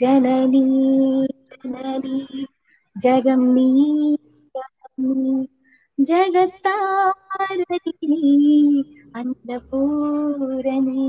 ஜனனி ஜனனி ஜகம் நீ ஜகத்தாரணி அந்த Poorani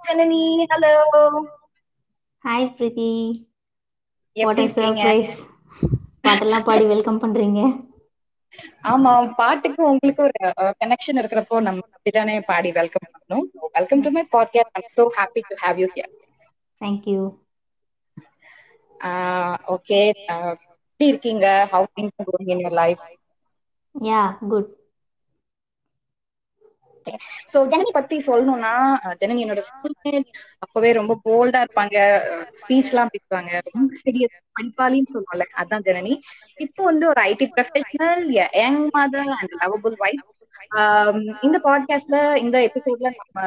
Janani hello hi Preethi what is surprise பாட்டெல்லாம் பாடி வெல்கம் பண்றீங்க. ஆமா பாட்டுக்கு உங்களுக்கு ஒரு கனெக்ஷன் இருக்கிறப்போ நம்ம அப்படிதானே பாடி வெல்கம் பண்ணணும். Welcome to my podcast I'm so happy to have you here thank you okay எப்படி இருக்கீங்க? How things going in your life yeah good so Janani பத்தி சொல்லணும்னா ஜனனி என்னோட ஸ்கூல் அப்பவே ரொம்ப போல்டா இருப்பாங்க. ஸ்பீச் எல்லாம் பேசுவாங்க. ரொம்ப சீரியஸ் படிப்பாளின்னு சொல்லுவாங்க அதான் ஜனனி. இப்போ வந்து ஒரு IT professional young mother and lovable wife இந்த பாட்காஸ்ட்ல இந்த எபிசோட்ல நம்ம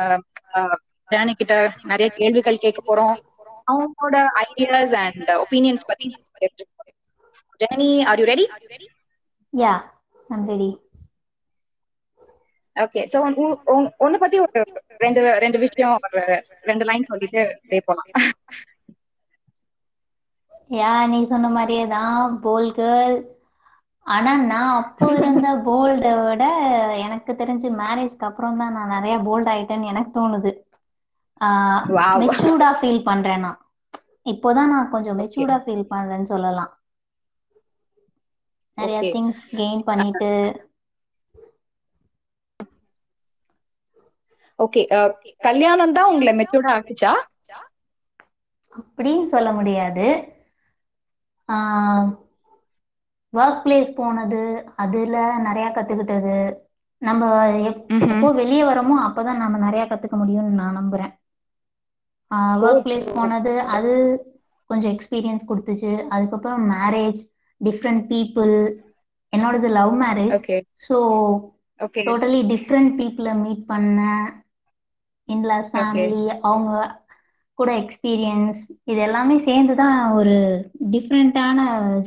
அஹ், ஜனனி கிட்ட நிறைய கேள்விகள் கேட்க போறோம். அவங்களோட ஐடியாஸ் அண்ட் ஒப்பீனியன்ஸ் பத்தி Janani are you ready yeah I'm ready okay so உன்னை பத்தி ஒரு ரெண்டு ரெண்டு விஷயம் ரெண்டு லைன் சொல்லிட்டு அப்படியே போலாம். யா நீ சொன்ன மாதிரியே தான் போல் கேர்ள் ஆனா நான் அப்போ இருந்த போல்ட விட எனக்கு தெரிஞ்சு மேரேஜ்க்கு அப்புறம் தான் நான் நிறைய போல்ட் ஆயிட்டேன்னு எனக்கு தோணுது. மெச்சூர்டா ஃபீல் பண்றேன் நான். இப்போதான் நான் கொஞ்சம் மெச்சூர்டா ஃபீல் பண்றேன்னு சொல்லலாம். நிறைய. திங்ஸ் கெயின் பண்ணிட்டு ஓகே கல்யாணம் தான் உங்களை மெச்சூர்டா ஆக்குச்சா? அப்படின்னு சொல்ல முடியாது. ஒர்க் பிளேஸ் போனது அதுல நிறைய கத்துக்கிட்டது. நம்ம. எப்போ வெளியே வரோமோ அப்பதான் நம்ம நிறைய கத்துக்க முடியும்னு நான் நம்புறேன். Work place. போனது அது கொஞ்சம் எக்ஸ்பீரியன்ஸ் கொடுத்துச்சு. அதுக்கப்புறம் மேரேஜ் டிஃப்ரெண்ட் பீப்புள் என்னோடது love marriage so totally different பீப்புளை மீட் பண்ணேன். இன்லாஸ். ஃபேமிலி அவங்க கூட எக்ஸ்பீரியன்ஸ் இது எல்லாமே சேர்ந்து தான் ஒரு டிஃப்ரெண்ட்டான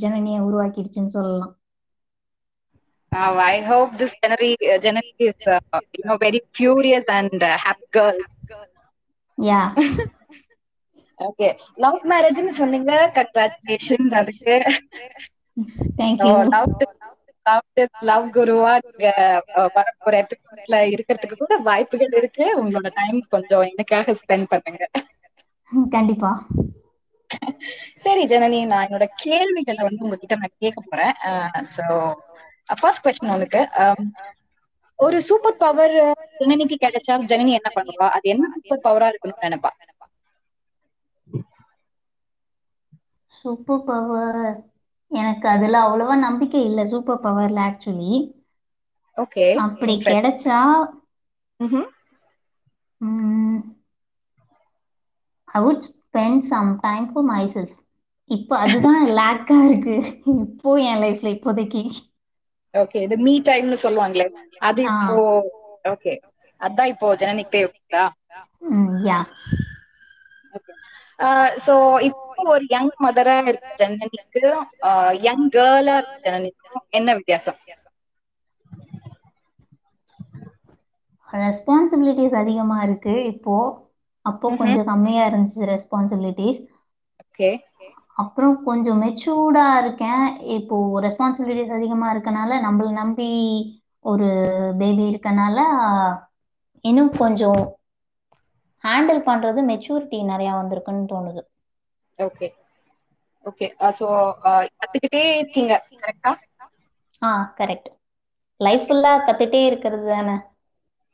ஜனனியை உருவாக்கிடுச்சுன்னு சொல்லலாம் Wow, I hope this January, uh, January is, uh, you know, very furious and uh, happy girl. Yeah Okay. Love marriage னு சொன்னீங்க கங்க்ராச்சுலேஷன்ஸ் அதுக்கு தேங்க்யூ லவ் லவ் லவ் குருவா வரப்போற எபிசோட்ஸ்ல இருக்கிறதுக்கு கூட வாய்ப்புகள் இருக்கு. உங்களோட டைம் கொஞ்சம் எனக்காக ஸ்பெண்ட் பண்ணுங்க. கண்டிப்பா. சரி ஜனனி நான் என்னோட கேள்விகளை வந்து உங்ககிட்ட நான் கேட்க போறேன். சோ ஃபர்ஸ்ட் கொஸ்டின் உனக்கு. ஒரு சூப்பர் பவர் ஜனனிக்கு கிடைச்சா ஜனனி என்ன பண்ணுவா? அது என்ன சூப்பர் பவரா இருக்கணும்னு நினைப்பா? சூப்பர் பவர் எனக்கு அதுல அவ்வளவா நம்பிக்கை இல்லை சூப்பர் பவர்ல ஆக்சுவலி ஓகே அப்படி கிடைச்சா I would spend some time for myself இப்போ அதுதான் லேக்கா இருக்கு. இப்போ என் லைஃப்ல இப்போதைக்கு. ஓகே இது மீ டைம்னு சொல்லுவாங்களே. அது. இப்போ ஓகே அதான் இப்போ ஜனனிக்கு தேவைப்படுதா யா சோ இப்போ ஒரு யங் மதரா இருக்க ஜனனிக்கு யங் கேர்ளா இருக்க ஜனனிக்கும் என்ன வித்தியாசம்? ரெஸ்பான்சிபிலிட்டிஸ் அதிகமா இருக்கு இப்போ. அப்போ. கொஞ்சம் கம்மியா இருந்துச்சு ரெஸ்பான்சிபிலிட்டிஸ் ஓகே. அப்புறம் கொஞ்சம் மெச்சூர்டா இருக்கேன். இப்போ ரெஸ்பான்சிபிலிட்டிஸ் அதிகமா இருக்கனால நம்மள நம்பி ஒரு பேபி இருக்கனால இன்னும் கொஞ்சம் ஹேண்டில் பண்றது மெச்சூரிட்டி நிறைய வந்திருக்குன்னு தோணுது. ஓகே ஓகே சோ கத்துக்கிட்டே இருக்கீங்க கரெக்டா ஆ? கரெக்ட் லைஃப் ஃபுல்லா கத்துட்டே இருக்கிறது தானே?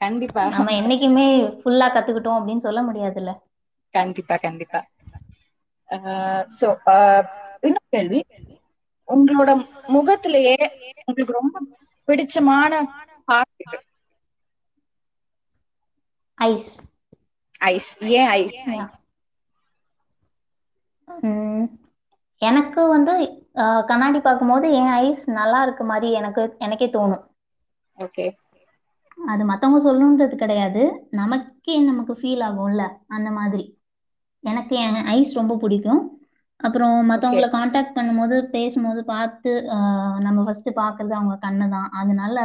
கண்டிப்பா. நம்ம என்னைக்குமே ஃபுல்லா கத்துக்கிட்டோம் அப்படின்னு சொல்ல முடியாதுல்ல? கண்டிப்பா கண்டிப்பா. சோ இன்னொரு கேள்வி. உங்களோட முகத்திலேயே உங்களுக்கு ரொம்ப பிடிச்சமான இது ஐஸ் ஐஸ் ஏன் ஐஸ் எனக்கு வந்து கண்ணாடி பார்க்கும்போது என் ஐஸ் நல்லா இருக்க மாதிரி எனக்கு எனக்கே தோணும். ஓகே. அது மத்தவங்க சொல்லணுன்றது கிடையாது. நமக்கே நமக்கு ஃபீல் ஆகும்ல அந்த மாதிரி. எனக்கு என் ஐஸ் ரொம்ப பிடிக்கும். அப்புறம் மற்றவங்கள காண்டாக்ட் பண்ணும்போது பேசும்போது பார்த்து நம்ம ஃபர்ஸ்ட் பார்க்கறது அவங்க கண்ணு தான் அதனால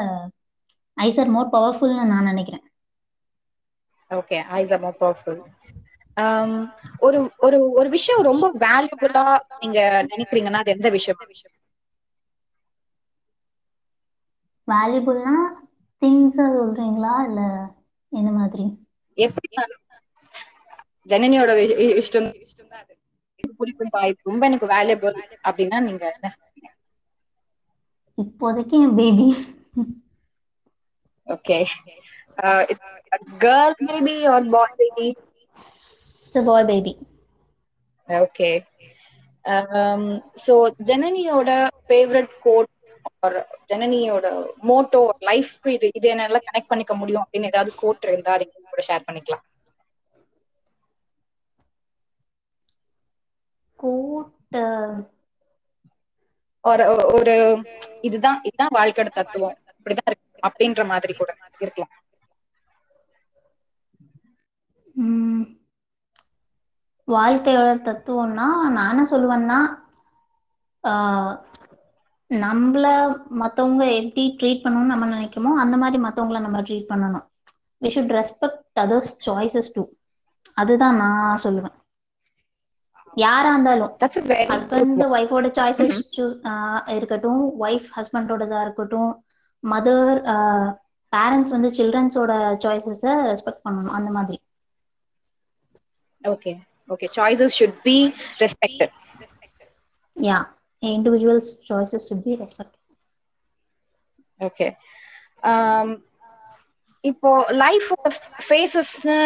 ஐஸ் ஆர் மோர் பவர்ஃபுல்னு நான் நினைக்கிறேன். Okay eyes are more powerful ஒரு ஒரு ஒரு விஷயம் ரொம்ப வேல்யூபிளா நீங்க நினைக்கிறீங்கன்னா அது எந்த விஷயம்? வேல்யூபிள்னா திங்ஸை சொல்றீங்களா? இல்ல எந்த மாதிரி? எப்படி ஜனனியோட வி- இ- இஷ்டம் தான் பிடிக்கும் பா, இது ரொம்ப எனக்கு வேல்யூபிள் அப்படின்னா நீங்க என்ன சொல்றீங்க? இப்போதைக்கு என் baby okay girl baby or boy baby boy baby okay so ஜனனியோட favourite quote or ஜனனியோட மோட்டோ லைஃப்க்கு இது இது என்னால கனெக்ட் பண்ணிக்க முடியும் அப்படின்னு ஏதாவது கோட் இருந்தா அதை கூட ஷேர் பண்ணிக்கலாம். கோட் ஒரு ஒரு இதுதான் இதுதான் வாழ்க்கையோட தத்துவம். இப்படிதான் இருக்கு அப்படின்ற மாதிரி கூட இருக்கலாம். வாழ்க்கையோட தத்துவம்னா நான் என்ன சொல்லுவேன்னா நம்மள மத்தவங்க எப்படி ட்ரீட் பண்ணணும்னு நம்ம நினைக்கிறோமோ அந்த மாதிரி மத்தவங்கள நம்ம ட்ரீட் பண்ணணும். We should respect others choices too அதுதான் நான் சொல்லுவேன். யாரா இருந்தாலும் ஹஸ்பண்ட் ஒய்ஃபோட சாய்ஸஸ் இருக்கட்டும். ஒய்ஃப் ஹஸ்பண்டோடதா இருக்கட்டும். மதர் பேரண்ட்ஸ் வந்து சில்ட்ரன்ஸோட சாய்ஸஸை ரெஸ்பெக்ட் பண்ணணும். அந்த மாதிரி. Okay okay choices should be respected yeah individuals choices should be respect okay இப்போ லைஃபோட ஃபேசஸ்னு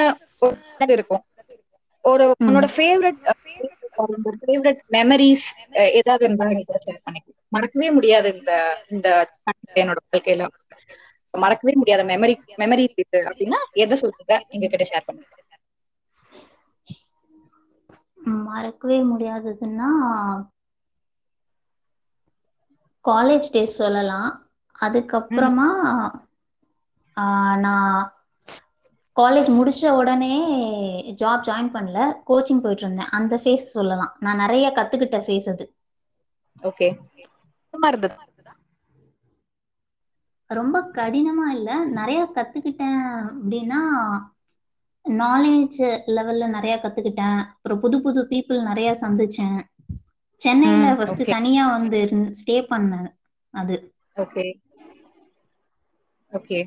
ஒரு இருக்கும். ஒரு உன்னோட ஃபேவரட் ஃபேவரட் மெமரிஸ் ஏதாவது இருந்தா ஷேர் பண்ணிக்கலாம் மறக்கவே முடியாது இந்த இந்த என்னோட வாழ்க்கையில. மறக்கவே முடியாத மெமரி மெமரி இது அப்படின்னா எதை சொல்றீங்க எங்க கிட்ட ஷேர் பண்ணுங்க. மறக்கவே முடியாததுன்னா காலேஜ் டேஸ் சொல்லலாம். அதுக்கப்புறமா நான் காலேஜ் முடிச்ச உடனே ஜாப் ஜாயின் பண்ணல. கோச்சிங் போயிட்டு இருந்தேன். அந்த ஃபேஸ் சொல்லலாம். நான் நிறைய கத்துக்கிட்ட ஃபேஸ் அது. ஓகே ரொம்ப கடினமா இல்ல. நிறைய கத்துக்கிட்டேன் அப்படின்னா நாலேஜ் லெவல்ல நிறைய கத்துக்கிட்டேன். அப்புறம் புது புது பீப்புள் நிறைய சந்திச்சேன். சென்னையில ஃபர்ஸ்ட். தனியா வந்து ஸ்டே பண்ணேன் அது. ஓகே. ஓகே.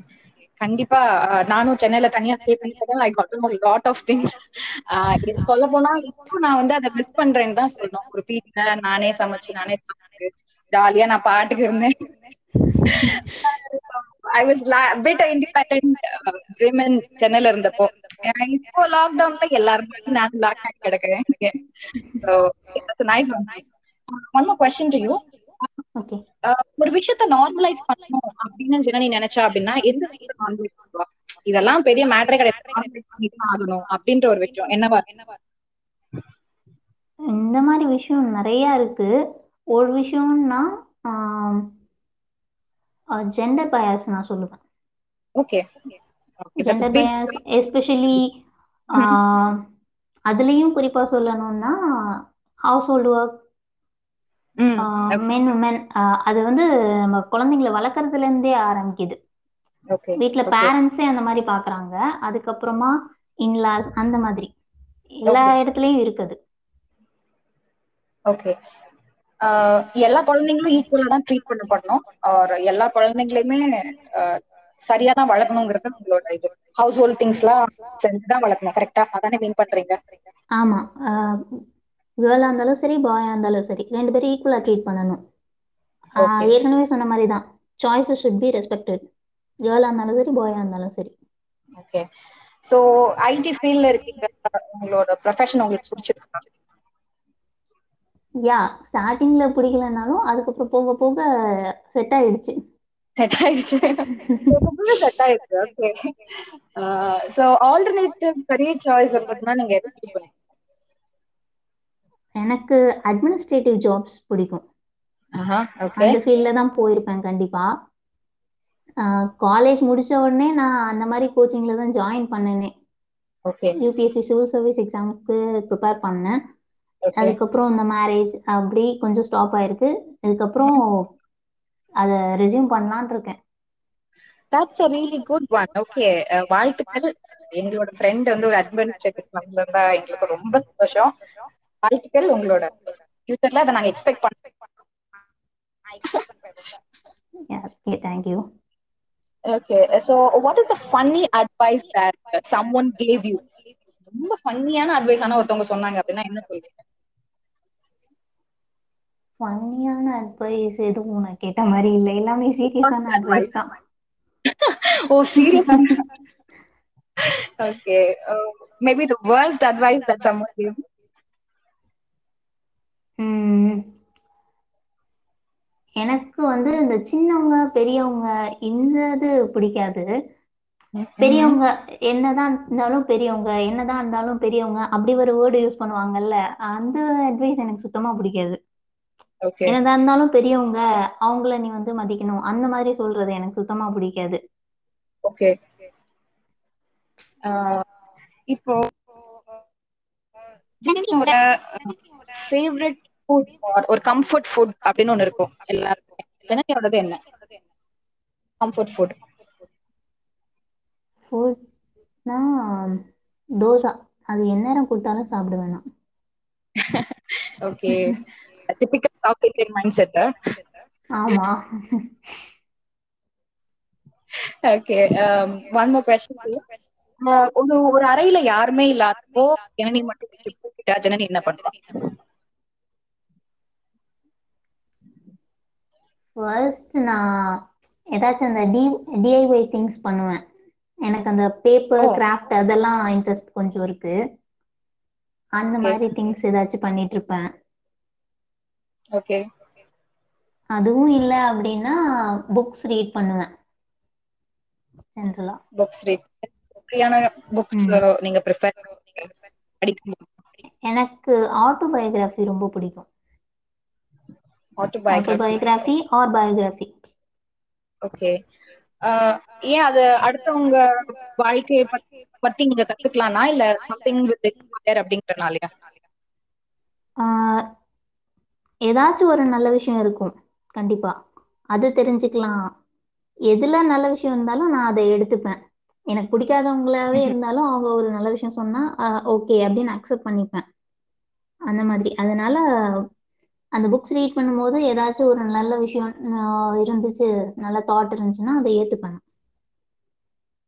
கண்டிப்பா நானும் சென்னையில தனியா stay பண்ணிட்டதால I got know lot of things சொல்ல போனா இப்போ நான் வந்து அதை மிஸ் பண்றேன்னு தான் சொல்லணும். ஒரு வீட்ல நானே சமைச்சு நானே ஜாலியா நான் பாட்டுக்கு இருந்தேன். I was bit independent women சென்னையில இருந்தப்போ. இப்போ லாக்டவுன்ல எல்லாருமே நான் லாக் ஆகி கிடக்குறேன். Nice one more question to you ஒரு விஷயத்த நார்மலைஸ் பண்ணணும் அப்படின்னு ஜனனி நினைச்சா அப்படின்னா எந்த விஷயத்த நார்மலைஸ் பண்ணுவா? இதெல்லாம் பெரிய மேட்டரே கிடையாது. ஆகணும் அப்படின்ற ஒரு விஷயம். என்னவா? என்னவா இந்த மாதிரி விஷயம் நிறைய இருக்கு. ஒரு விஷயம்னா ஜெண்டர் பயாஸ் நான் சொல்லுவேன். ஓகே ஜெண்டர் பயாஸ் எஸ்பெஷலி அதுலயும் குறிப்பா சொல்லணும்னா household work men woman அது வந்து நம்ம குழந்தைங்களை வளர்க்கறதுல இருந்தே ஆரம்பிக்குது. வீட்ல பேரண்ட்ஸே அந்த மாதிரி பாக்குறாங்க. அதுக்கப்புறமா இன்லாஸ் அந்த மாதிரி. எல்லா. இடத்துலயும் இருக்குது. ஓகே எல்லா குழந்தைங்களும் ஈக்குவலா தான் ட்ரீட் பண்ணப்படணும். ஆர் எல்லா குழந்தைங்களையுமே சரியா தான் வளர்க்கணுங்கிறது உங்களோட இது. ஹவுஸ் ஹோல்ட் திங்ஸ்லாம் செஞ்சுதான் வளர்க்கணும். கரெக்டா அதானே மீன் பண்றீங்க? ஆமா. கேர்ளா இருந்தாலும் சரி பாயா இருந்தாலும் சரி ரெண்டு பேரும் ஈக்குவலா ட்ரீட் பண்ணணும். ஏற்கனவே சொன்ன மாதிரி தான். சாய்ஸஸ் ஷுட் பி ரெஸ்பெக்டட் கேர்ளா இருந்தாலும் சரி பாயா இருந்தாலும் சரி. ஓகே சோ ஐடி ஃபீல்ட்ல இருக்கீங்க உங்களோட ப்ரொஃபஷன் உங்களுக்கு பிடிச்சிருக்கா? யா ஸ்டார்டிங்ல பிடிக்கலனாலும் அதுக்கப்புறம் போக போக செட் ஆயிடுச்சு. செட் ஆயிடுச்சு. செட் ஆயிடுச்சு. Okay so alternative career choice இருந்ததுன்னா நீங்க எதை சூஸ் பண்ணுவீங்க எனக்கு அட்மினிஸ்ட்ரேட்டிவ் ஜாப்ஸ் பிடிக்கும். அந்த ஃபீல்ட்ல தான் போயிருப்பேன் கண்டிப்பா. காலேஜ் முடிச்ச உடனே நான் அந்த மாதிரி கோச்சிங்ல தான் ஜாயின் பண்ணேனே. ஓகே யூபிஎஸ்சி சிவில் சர்வீஸ் எக்ஸாமுக்கு ப்ரிப்பேர் பண்ணேன். அதுக்கப்புறம் இந்த மேரேஜ் அப்படி கொஞ்சம் ஸ்டாப் ஆயிருக்கு. அதுக்கப்புறம் அதை ரெஸ்யூம் பண்ணலான் இருக்கேன். That's a really good one okay வாழ்த்துக்கள். எங்களோட ஃப்ரெண்ட் வந்து ஒரு அட்வென்ச்சர் வந்தா எங்களுக்கு ரொம்ப சந்தோஷம். வாழ்த்துக்கள். உங்களோட ஃபியூச்சர்ல அதை நாங்க எக்ஸ்பெக்ட் பண்ணோம் okay thank you okay so what is the funny advice that someone gave you ரொம்ப ஃபன்னியான அட்வைஸ் ஆனா ஒருத்தவங்க சொன்னாங்க அப்படின்னா என்ன சொல்றீங்க? ஃபன்னியான அட்வைஸ் எதுவும் நான் கேட்ட மாதிரி இல்லை. எல்லாமே சீரியஸான அட்வைஸ் தான். ஓ serious okay maybe the that someone gave you? ம், எனக்கு வந்து இந்த சின்னவங்க பெரியவங்க இந்த இது பிடிக்காது பெரியவங்க என்னதான் இருந்தாலும் பெரியவங்க என்னதான் இருந்தாலும் பெரியவங்க அப்படி ஒரு வேர்டு யூஸ் பண்ணுவாங்கல்ல அந்த அட்வைஸ் எனக்கு சுத்தமா பிடிக்காது. என்னதான் இருந்தாலும் பெரியவங்க அவங்கள நீ வந்து மதிக்கணும். அந்த மாதிரி சொல்றது எனக்கு சுத்தமா பிடிக்காது. ஓகே இப்போ ஜெனியோட ஃபேவரட் ஃபுட் ஒரு கம்ஃபர்ட் ஃபுட் அப்படின்னு ஒண்ணு இருக்கும். எல்லாருக்கும். ஜெனியோடது என்ன? கம்ஃபர்ட் ஃபுட் ஃபுட்னா தோசை. அது எந்நேரம் கொடுத்தாலும் சாப்பிடுவேன் okay typical South Indian mindset ஆமா. ஓகே ஒன் மோர் கொஸ்டின் ஒரு ஒரு அறையில யாருமே இல்லாதப்போ ஜனனி மட்டும் ஜனனி என்ன பண்ணுவா? ஃபர்ஸ்ட் நான் ஏதாச்சும் அந்த டி டிஐஒய் திங்ஸ் பண்ணுவேன். எனக்கு அந்த பேப்பர் Oh. கிராஃப்ட் அதெல்லாம் இன்ட்ரெஸ்ட் கொஞ்சம் இருக்கு. அந்த. மாதிரி திங்ஸ் ஏதாச்சும் பண்ணிட்டு இருப்பேன். ஓகே. அதுவும் இல்ல அப்படின்னா புக்ஸ் ரீட் பண்ணுவேன். ஜென்ரலா புக்ஸ் ரீட் மாதிரியான புக்ஸ். நீங்க ப்ரிஃபர் படிக்கும் எனக்கு ஆட்டோபயோகிராஃபி ரொம்ப பிடிக்கும். ஆட்டோபயோகிராஃபி ஆர் பயோகிராஃபி ஓகே ஏன் அது அடுத்தவங்க வாழ்க்கையை பத்தி- பத்தி நீங்க கத்துக்கலாம்னா இல்ல சம்திங் வித் அப்படிங்கறனாலயா ஏதாச்சும் ஒரு நல்ல விஷயம் இருக்கும். கண்டிப்பா. அது தெரிஞ்சுக்கலாம். எதுல நல்ல விஷயம் இருந்தாலும் நான் அதை எடுத்துப்பேன். எனக்கு பிடிக்காதவங்களாவே இருந்தாலும் அவங்க ஒரு நல்ல விஷயம் சொன்னா ஓகே அப்படின்னு அக்செப்ட் பண்ணிப்பேன். அந்த மாதிரி. அதனால அந்த புக்ஸ் ரீட் பண்ணும்போது ஏதாச்சும் ஒரு நல்ல விஷயம் இருந்துச்சு நல்ல தாட் இருந்துச்சுன்னா அதை ஏத்துப்பேன்.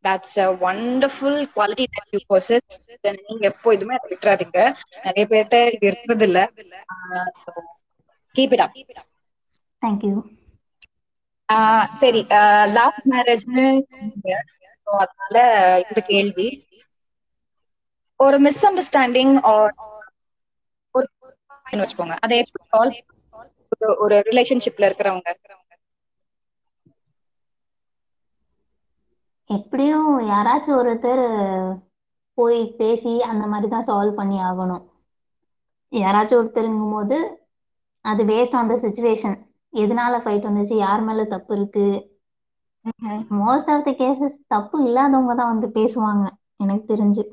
That's a wonderful quality that you possess நீங்க எப்போ இதுமே விட்டுறாதீங்க. நிறைய பேர்கிட்ட இது இருக்கிறது இல்ல. Keep it up thank you சரி. லவ் மேரேஜ்னு அதனால இந்த கேள்வி. ஒரு மிஸ் அண்டர்ஸ்டாண்டிங் ஒரு வச்சுக்கோங்க. அதை எப்படி சால்வ் ஒரு ரிலேஷன்ஷிப்ல இருக்கிறவங்க. எப்படியும் யாராச்சும் ஒருத்தர் போய் பேசி அந்த மாதிரி தான் சால்வ் பண்ணி ஆகணும். யாராச்சும் ஒருத்தருங்கும் போது அது பேஸ்ட் ஆன் த சுச்சுவேஷன் எதனால ஃபைட் வந்துச்சு? யார் மேல தப்பு இருக்கு? மோஸ்ட் ஆஃப் த கேசஸ் தப்பு இல்லாதவங்க தான் வந்து பேசுவாங்க. எனக்கு தெரிஞ்சு.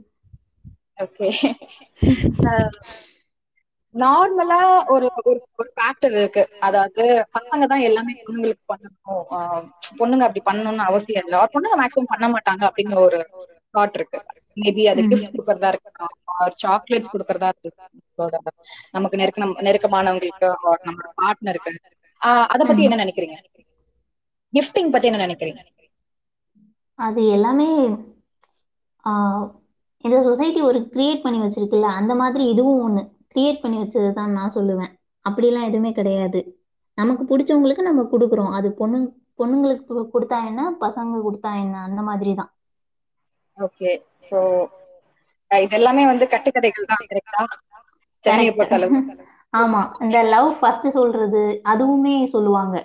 ஓகே நார்மலா ஒரு ஒரு ஒரு ஃபேக்டர் இருக்கு. அதாவது பசங்க தான் எல்லாமே பொண்ணுங்களுக்கு பண்ணணும். பொண்ணுங்க அப்படி பண்ணணும்னு அவசியம் இல்லை. ஒரு பொண்ணுங்க மேக்ஸிமம் பண்ண மாட்டாங்க அப்படின்னு ஒரு தாட் இருக்கு. மேபி அது. கிஃப்ட் கொடுக்கறதா இருக்கலாம் ஆர் சாக்லேட்ஸ் கொடுக்கறதா இருக்கலாம். நமக்கு நெருக்க நெருக்கமானவங்களுக்கு நம்மளோட பார்ட்னருக்கு அத பத்தி. என்ன நினைக்கிறீங்க? கிஃப்டிங் பத்தி என்ன நினைக்கிறீங்க? அது எல்லாமே இந்த சொசைட்டி ஒரு கிரியேட் பண்ணி வச்சிருக்குல்ல அந்த மாதிரி இதுவும் ஒண்ணு. கிரியேட் பண்ணி வச்சது தான் நான் சொல்லுவேன். அப்படிலாம் எதுவுமே கிடையாது. நமக்கு பிடிச்சவங்களுக்கு நம்ம கொடுக்குறோம். அது பொண்ணு பொண்ணுங்களுக்கு கொடுத்தா என்ன பசங்க கொடுத்தா என்ன அந்த மாதிரி தான் ஓகே சோ இது எல்லாமே வந்து கட்டுக்கதைகள் தான் கரெக்டா சென்னையை Correct. பொறுத்த அளவு ஆமா இந்த லவ் ஃபர்ஸ்ட் சொல்றது அதுவுமே சொல்லுவாங்க.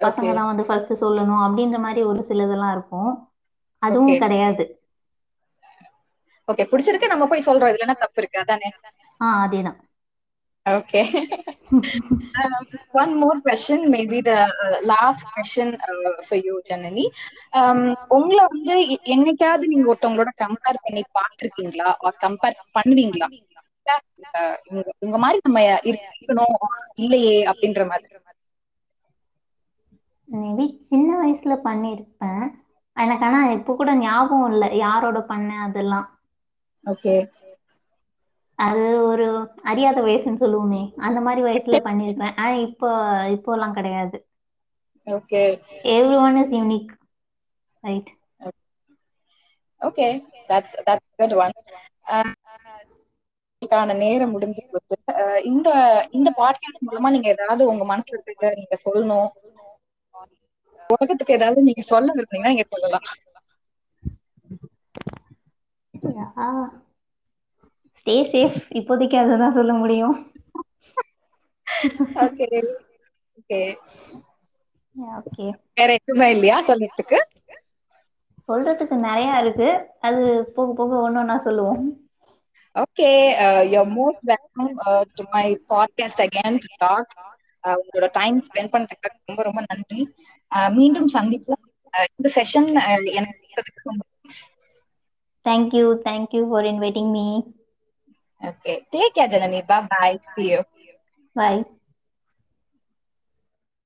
பசங்க தான் வந்து ஃபர்ஸ்ட் சொல்லணும் அப்படின்ற மாதிரி ஒரு சிலதெல்லாம் இருக்கும். அதுவும். கிடையாது. ஓகே பிடிச்சிருக்கு நம்ம போய் சொல்றோம் இதுல என்ன தப்பு இருக்கு அதானே? ஆ அதேதான். Okay one more question maybe the last question for you Janani உங்களை வந்து என்னைக்காவது நீங்க ஒருத்தவங்களோட கம்பேர் பண்ணி பார்த்திருக்கீங்களா? ஆர் கம்பேர் பண்ணுவீங்களா? இவங்க மாதிரி நம்ம இருக்கணும் இல்லையே அப்படின்ற மாதிரி. மேபி சின்ன வயசுல பண்ணியிருப்பேன் எனக்கு ஆனா இப்ப கூட ஞாபகம் இல்ல யாரோட பண்ண அதெல்லாம். ஓகே அது ஒரு அறியாத வயசுன்னு சொல்லுவோமே அந்த மாரி வயசுல பண்ணிருப்பேன். ஆனா இப்போ இப்போல்லாம் கிடையாது. Okay everyone is unique right okay that's that's good one க்கான நேரம் முடிஞ்சு போச்சு. அஹ் இந்த இந்த பாட்காஸ்ட் மூலமா நீங்க ஏதாவது உங்க மனசுல இருக்கிறத நீங்க சொல்லணும். உலகத்துக்கு ஏதாவது நீங்க சொல்ல விரும்புனீங்கன்னா நீங்க சொல்லலாம். ஸ்டே சேஃப் இப்போதைக்கு அததான் சொல்ல முடியும். ஓகே ஓகே ஓகே வேற எதுவுமே இல்லையா சொல்றதுக்கு? சொல்றதுக்கு நிறைய இருக்கு. அது போக போக ஒண்ணா சொல்லுவோம். Okay you most welcome to my podcast again to talk உங்களோட டைம் ஸ்பெண்ட் பண்றதுக்கு ரொம்ப ரொம்ப நன்றி. அஹ் மீண்டும் சந்திப்போம். அஹ் இந்த செஷன் எனக்கு கொடுத்ததுக்கு ரொம்ப. Thank you thank you for inviting me Okay. Take care, Janani. Bye bye. See you. Bye